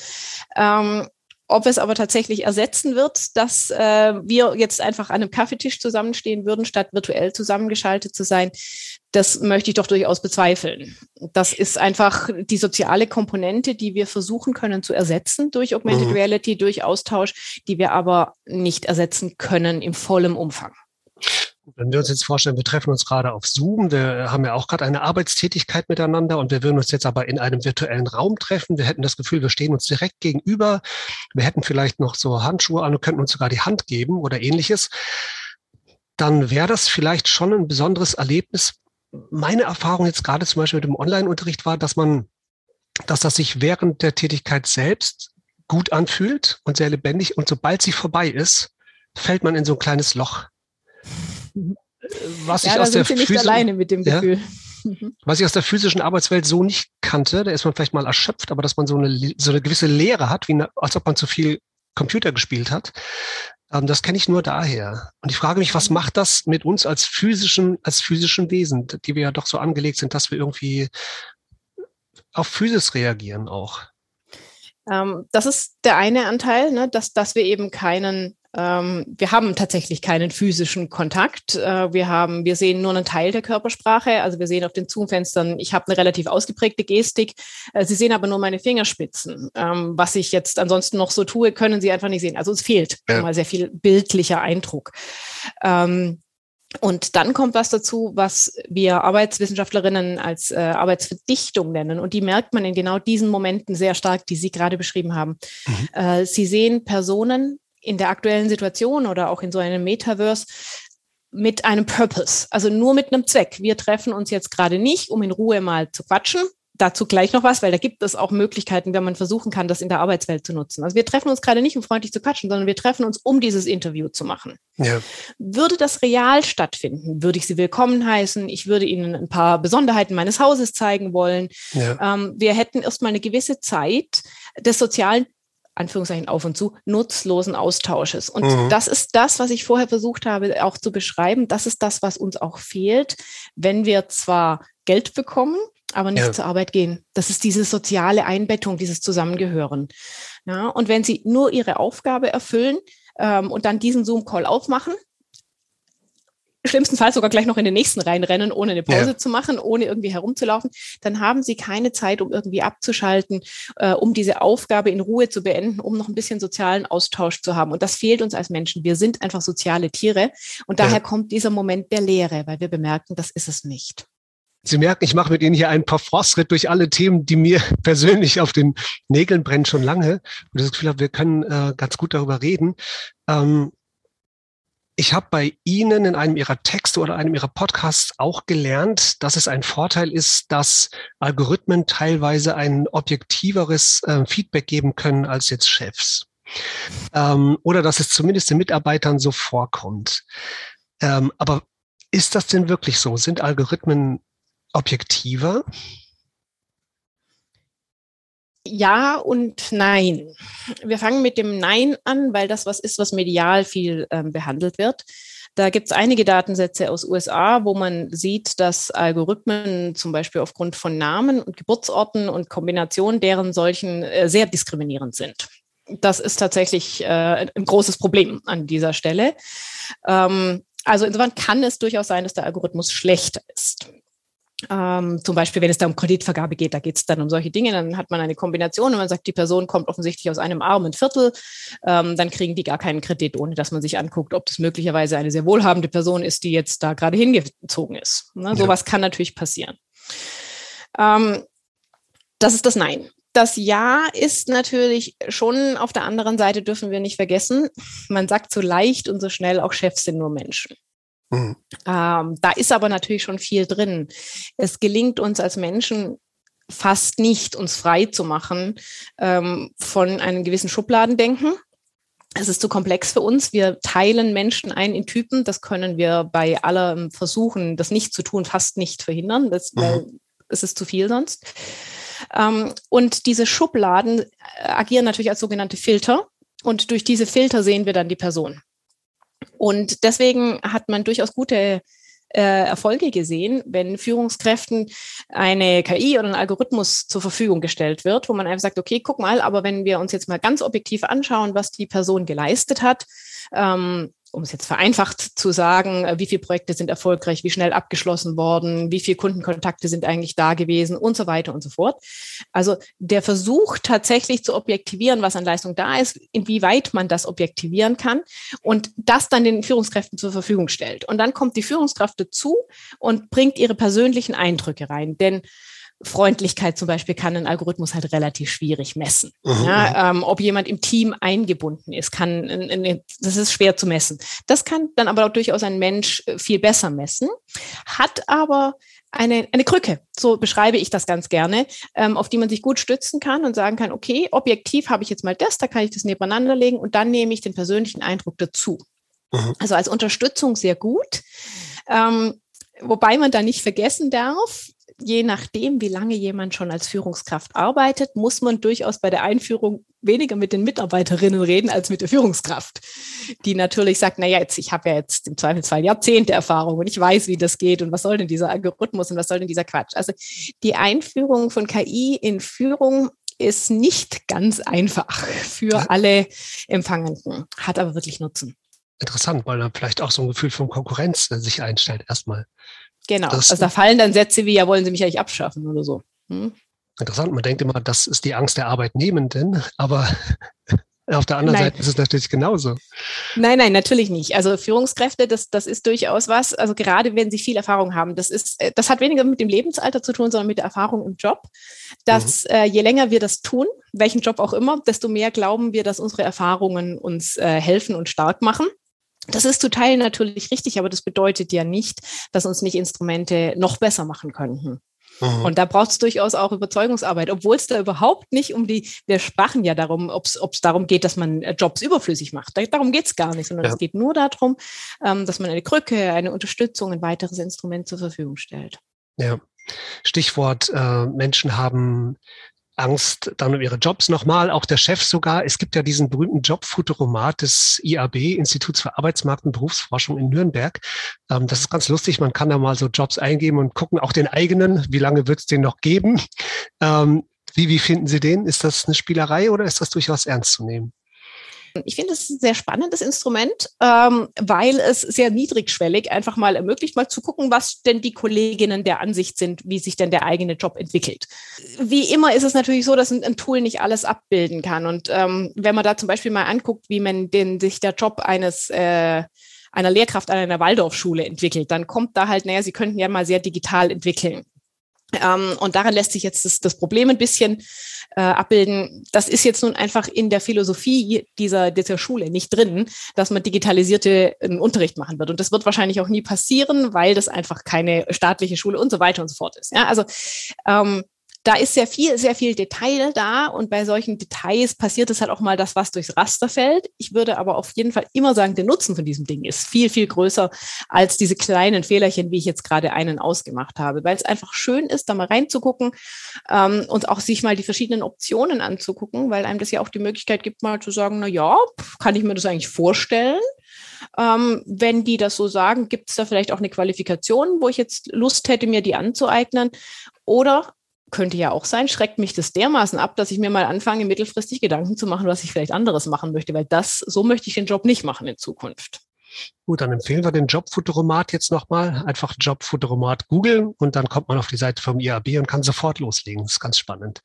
Ähm, ob es aber tatsächlich ersetzen wird, dass äh, wir jetzt einfach an einem Kaffeetisch zusammenstehen würden, statt virtuell zusammengeschaltet zu sein, das möchte ich doch durchaus bezweifeln. Das ist einfach die soziale Komponente, die wir versuchen können zu ersetzen durch Augmented mhm. Reality, durch Austausch, die wir aber nicht ersetzen können im vollen Umfang. Wenn wir uns jetzt vorstellen, wir treffen uns gerade auf Zoom, wir haben ja auch gerade eine Arbeitstätigkeit miteinander und wir würden uns jetzt aber in einem virtuellen Raum treffen. Wir hätten das Gefühl, wir stehen uns direkt gegenüber. Wir hätten vielleicht noch so Handschuhe an und könnten uns sogar die Hand geben oder ähnliches. Dann wäre das vielleicht schon ein besonderes Erlebnis. Meine Erfahrung jetzt gerade zum Beispiel mit dem Online-Unterricht war, dass man, dass das sich während der Tätigkeit selbst gut anfühlt und sehr lebendig und sobald sie vorbei ist, fällt man in so ein kleines Loch was ja, ich aus der nicht alleine mit dem Gefühl. Ja, was ich aus der physischen Arbeitswelt so nicht kannte, da ist man vielleicht mal erschöpft, aber dass man so eine, so eine gewisse Leere hat, wie eine, als ob man zu viel Computer gespielt hat, ähm, das kenne ich nur daher. Und ich frage mich, was macht das mit uns als physischen, als physischen Wesen, die wir ja doch so angelegt sind, dass wir irgendwie auf Physis reagieren auch? Ähm, das ist der eine Anteil, ne, dass, dass wir eben keinen wir haben tatsächlich keinen physischen Kontakt. Äh, wir haben, wir sehen nur einen Teil der Körpersprache. Also wir sehen auf den Zoom-Fenstern, ich habe eine relativ ausgeprägte Gestik. Äh, Sie sehen aber nur meine Fingerspitzen. Ähm, was ich jetzt ansonsten noch so tue, können Sie einfach nicht sehen. Also es fehlt ja. mal sehr viel bildlicher Eindruck. Ähm, und dann kommt was dazu, was wir Arbeitswissenschaftlerinnen als äh, Arbeitsverdichtung nennen. Und die merkt man in genau diesen Momenten sehr stark, die Sie gerade beschrieben haben. Mhm. Sie sehen Personen in der aktuellen Situation oder auch in so einem Metaverse mit einem Purpose, also nur mit einem Zweck. Wir treffen uns jetzt gerade nicht, um in Ruhe mal zu quatschen. Dazu gleich noch was, weil da gibt es auch Möglichkeiten, wenn man versuchen kann, das in der Arbeitswelt zu nutzen. Also wir treffen uns gerade nicht, um freundlich zu quatschen, sondern wir treffen uns, um dieses Interview zu machen. Ja. Würde das real stattfinden, würde ich Sie willkommen heißen. Ich würde Ihnen ein paar Besonderheiten meines Hauses zeigen wollen. Ja. Ähm, wir hätten erstmal eine gewisse Zeit des sozialen Anführungszeichen auf und zu, nutzlosen Austausches. Und mhm. das ist das, was ich vorher versucht habe auch zu beschreiben. Das ist das, was uns auch fehlt, wenn wir zwar Geld bekommen, aber nicht ja. zur Arbeit gehen. Das ist diese soziale Einbettung, dieses Zusammengehören. Ja, und wenn Sie nur Ihre Aufgabe erfüllen ähm, und dann diesen Zoom-Call aufmachen, schlimmstenfalls sogar gleich noch in den nächsten reinrennen, ohne eine Pause ja. zu machen, ohne irgendwie herumzulaufen, dann haben sie keine Zeit, um irgendwie abzuschalten, äh, um diese Aufgabe in Ruhe zu beenden, um noch ein bisschen sozialen Austausch zu haben. Und das fehlt uns als Menschen. Wir sind einfach soziale Tiere. Und daher ja. kommt dieser Moment der Leere, weil wir bemerken, das ist es nicht. Sie merken, ich mache mit Ihnen hier einen Parforce-Ritt durch alle Themen, die mir persönlich auf den Nägeln brennen schon lange. Und das Gefühl habe, wir können äh, ganz gut darüber reden. Ähm, ich habe bei Ihnen in einem Ihrer Texte oder einem Ihrer Podcasts auch gelernt, dass es ein Vorteil ist, dass Algorithmen teilweise ein objektiveres äh, Feedback geben können als jetzt Chefs. Ähm, oder dass es zumindest den Mitarbeitern so vorkommt. Ähm, aber ist das denn wirklich so? Sind Algorithmen objektiver? Ja und nein. Wir fangen mit dem Nein an, weil das was ist, was medial viel ähm, behandelt wird. Da gibt es einige Datensätze aus USA, wo man sieht, dass Algorithmen zum Beispiel aufgrund von Namen und Geburtsorten und Kombinationen deren solchen äh, sehr diskriminierend sind. Das ist tatsächlich äh, ein großes Problem an dieser Stelle. Ähm, also insofern kann es durchaus sein, dass der Algorithmus schlechter ist. Ähm, zum Beispiel, wenn es da um Kreditvergabe geht, da geht es dann um solche Dinge, dann hat man eine Kombination und man sagt, die Person kommt offensichtlich aus einem armen Viertel, ähm, dann kriegen die gar keinen Kredit, ohne dass man sich anguckt, ob das möglicherweise eine sehr wohlhabende Person ist, die jetzt da gerade hingezogen ist. Ne? Ja. Sowas kann natürlich passieren. Ähm, das ist das Nein. das Ja ist natürlich schon auf der anderen Seite dürfen wir nicht vergessen. Man sagt so leicht und so schnell, auch Chefs sind nur Menschen. Mhm. Ähm, da ist aber natürlich schon viel drin. Es gelingt uns als Menschen fast nicht, uns frei zu machen ähm, von einem gewissen Schubladendenken. Es ist zu komplex für uns. Wir teilen Menschen ein in Typen. Das können wir bei aller Versuchen, das nicht zu tun, fast nicht verhindern. Das, mhm. weil es ist zu viel sonst. Ähm, und diese Schubladen äh, agieren natürlich als sogenannte Filter. Und durch diese Filter sehen wir dann die Person. Und deswegen hat man durchaus gute äh, Erfolge gesehen, wenn Führungskräften eine KI oder ein Algorithmus zur Verfügung gestellt wird, wo man einfach sagt, okay, guck mal, aber wenn wir uns jetzt mal ganz objektiv anschauen, was die Person geleistet hat, ähm, um es jetzt vereinfacht zu sagen, äh, wie viele Projekte sind erfolgreich, wie schnell abgeschlossen worden, wie viele Kundenkontakte sind eigentlich da gewesen und so weiter und so fort. Also der Versuch tatsächlich zu objektivieren, was an Leistung da ist, inwieweit man das objektivieren kann und das dann den Führungskräften zur Verfügung stellt. Und dann kommt die Führungskraft dazu und bringt ihre persönlichen Eindrücke rein. Denn Freundlichkeit zum Beispiel kann ein Algorithmus halt relativ schwierig messen. Mhm. Ja, ähm, ob jemand im Team eingebunden ist, kann, das ist schwer zu messen. Das kann dann aber auch durchaus ein Mensch äh, viel besser messen, hat aber eine, eine Krücke, so beschreibe ich das ganz gerne, ähm, auf die man sich gut stützen kann und sagen kann, okay, objektiv habe ich jetzt mal das, da kann ich das nebeneinander legen und dann nehme ich den persönlichen Eindruck dazu. Mhm. Also als Unterstützung sehr gut. Ähm, wobei man da nicht vergessen darf, je nachdem, wie lange jemand schon als Führungskraft arbeitet, muss man durchaus bei der Einführung weniger mit den Mitarbeiterinnen reden als mit der Führungskraft, die natürlich sagt, naja, jetzt, ich habe ja jetzt im Zweifelsfall Jahrzehnte Erfahrung und ich weiß, wie das geht und was soll denn dieser Algorithmus und was soll denn dieser Quatsch. Also die Einführung von KI in Führung ist nicht ganz einfach für alle Empfangenden, hat aber wirklich Nutzen. Interessant, weil dann vielleicht auch so ein Gefühl von Konkurrenz äh, sich einstellt erstmal. Genau. Also da fallen dann Sätze wie, ja, wollen Sie mich eigentlich abschaffen oder so. Hm? Interessant, man denkt immer, das ist die Angst der Arbeitnehmenden, aber auf der anderen nein. Seite ist es natürlich genauso. Nein, nein, natürlich nicht. Also Führungskräfte, das, das ist durchaus was, also gerade wenn sie viel Erfahrung haben, das ist, äh, das hat weniger mit dem Lebensalter zu tun, sondern mit der Erfahrung im Job. Dass mhm. äh, je länger wir das tun, welchen Job auch immer, desto mehr glauben wir, dass unsere Erfahrungen uns äh, helfen und stark machen. Das ist zu Teilen natürlich richtig, aber das bedeutet ja nicht, dass uns nicht Instrumente noch besser machen könnten. Mhm. Und da braucht es durchaus auch Überzeugungsarbeit, obwohl es da überhaupt nicht um die, wir sprachen ja darum, ob es darum geht, dass man äh, Jobs überflüssig macht. darum geht es gar nicht, sondern ja. es geht nur darum, ähm, dass man eine Krücke, eine Unterstützung, ein weiteres Instrument zur Verfügung stellt. Ja. Stichwort, äh, Menschen haben Angst dann um ihre Jobs nochmal, auch der Chef sogar. Es gibt ja diesen berühmten Jobfuturomat des IAB, Instituts für Arbeitsmarkt und Berufsforschung in Nürnberg. Ähm, das ist ganz lustig. Man kann da mal so Jobs eingeben und gucken, auch den eigenen, wie lange wird es den noch geben. Ähm, wie, wie finden Sie den? Ist das eine Spielerei oder ist das durchaus ernst zu nehmen? Ich finde es ein sehr spannendes Instrument, ähm, weil es sehr niedrigschwellig einfach mal ermöglicht, mal zu gucken, was denn die Kolleginnen der Ansicht sind, wie sich denn der eigene Job entwickelt. Wie immer ist es natürlich so, dass ein, ein Tool nicht alles abbilden kann. Und ähm, wenn man da zum Beispiel mal anguckt, wie man den, sich der Job eines äh, einer Lehrkraft an einer Waldorfschule entwickelt, dann kommt da halt, naja, sie könnten ja mal sehr digital entwickeln. Ähm, und daran lässt sich jetzt das, das Problem ein bisschen äh, abbilden. Das ist jetzt nun einfach in der Philosophie dieser, dieser Schule nicht drin, dass man digitalisierte äh, Unterricht machen wird. Und das wird wahrscheinlich auch nie passieren, weil das einfach keine staatliche Schule und so weiter und so fort ist. Ja, also ähm, da ist sehr viel, sehr viel Detail da und bei solchen Details passiert es halt auch mal das, was durchs Raster fällt. Ich würde aber auf jeden Fall immer sagen, der Nutzen von diesem Ding ist viel, viel größer als diese kleinen Fehlerchen, wie ich jetzt gerade einen ausgemacht habe, weil es einfach schön ist, da mal reinzugucken ähm, und auch sich mal die verschiedenen Optionen anzugucken, weil einem das ja auch die Möglichkeit gibt, mal zu sagen, na ja, kann ich mir das eigentlich vorstellen? Ähm, wenn die das so sagen, gibt es da vielleicht auch eine Qualifikation, wo ich jetzt Lust hätte, mir die anzueignen? Oder könnte ja auch sein, schreckt mich das dermaßen ab, dass ich mir mal anfange, mittelfristig Gedanken zu machen, was ich vielleicht anderes machen möchte, weil das, so möchte ich den Job nicht machen in Zukunft. Gut, dann empfehlen wir den Jobfuturomat jetzt nochmal. Einfach Jobfuturomat googeln und dann kommt man auf die Seite vom IAB und kann sofort loslegen. Das ist ganz spannend.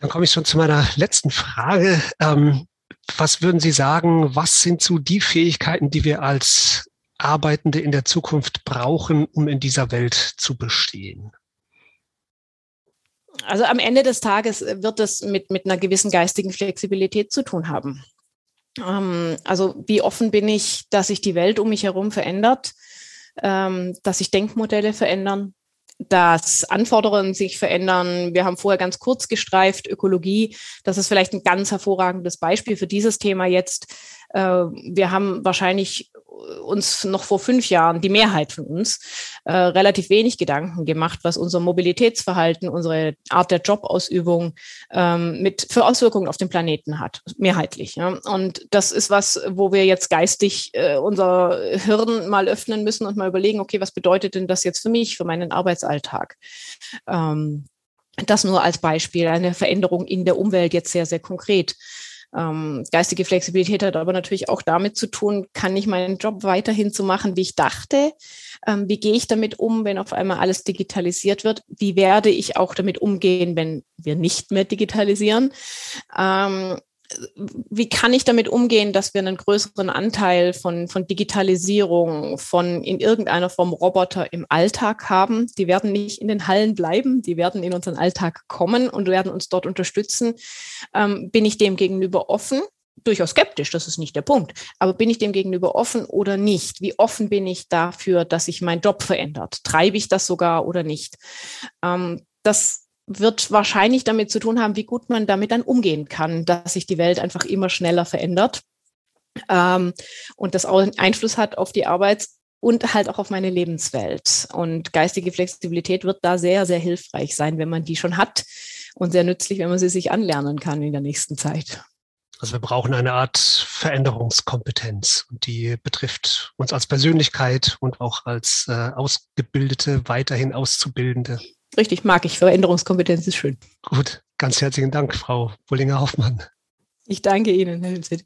Dann komme ich schon zu meiner letzten Frage. Ähm, was würden Sie sagen, was sind so die Fähigkeiten, die wir als Arbeitende in der Zukunft brauchen, um in dieser Welt zu bestehen? Also am Ende des Tages wird es mit, mit einer gewissen geistigen Flexibilität zu tun haben. Ähm, also wie offen bin ich, dass sich die Welt um mich herum verändert, ähm, dass sich Denkmodelle verändern, dass Anforderungen sich verändern. Wir haben vorher ganz kurz gestreift, Ökologie. Das ist vielleicht ein ganz hervorragendes Beispiel für dieses Thema jetzt. Äh, wir haben wahrscheinlich uns noch vor fünf Jahren, die Mehrheit von uns, äh, relativ wenig Gedanken gemacht, was unser Mobilitätsverhalten, unsere Art der Jobausübung ähm, mit für Auswirkungen auf den Planeten hat, mehrheitlich. Ja. Und das ist was, wo wir jetzt geistig äh, unser Hirn mal öffnen müssen und mal überlegen, okay, was bedeutet denn das jetzt für mich, für meinen Arbeitsalltag? Ähm, das nur als Beispiel, eine Veränderung in der Umwelt jetzt sehr, sehr konkret. Ähm, geistige Flexibilität hat aber natürlich auch damit zu tun, kann ich meinen Job weiterhin so machen, wie ich dachte? Ähm, wie gehe ich damit um, wenn auf einmal alles digitalisiert wird? Wie werde ich auch damit umgehen, wenn wir nicht mehr digitalisieren? Ähm, wie kann ich damit umgehen, dass wir einen größeren Anteil von, von Digitalisierung, von in irgendeiner Form Roboter im Alltag haben? Die werden nicht in den Hallen bleiben, die werden in unseren Alltag kommen und werden uns dort unterstützen. Ähm, bin ich dem gegenüber offen? Durchaus skeptisch, das ist nicht der Punkt. Aber bin ich dem gegenüber offen oder nicht? Wie offen bin ich dafür, dass sich mein Job verändert? Treibe ich das sogar oder nicht? Ähm, das wird wahrscheinlich damit zu tun haben, wie gut man damit dann umgehen kann, dass sich die Welt einfach immer schneller verändert ähm, und das auch Einfluss hat auf die Arbeits- und halt auch auf meine Lebenswelt. Und geistige Flexibilität wird da sehr, sehr hilfreich sein, wenn man die schon hat und sehr nützlich, wenn man sie sich anlernen kann in der nächsten Zeit. Also wir brauchen eine Art Veränderungskompetenz und die betrifft uns als Persönlichkeit und auch als äh, Ausgebildete, weiterhin Auszubildende. Richtig, mag ich. Veränderungskompetenz ist schön. Gut, ganz herzlichen Dank, Frau Bullinger-Hoffmann. Ich danke Ihnen, Herr Hilfswit.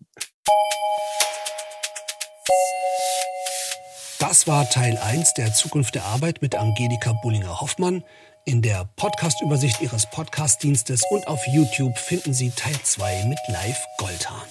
Das war Teil 1 der Zukunft der Arbeit mit Angelika Bullinger-Hoffmann. In der Podcast-Übersicht Ihres Podcast-Dienstes und auf YouTube finden Sie Teil 2 mit Live Goldhahn.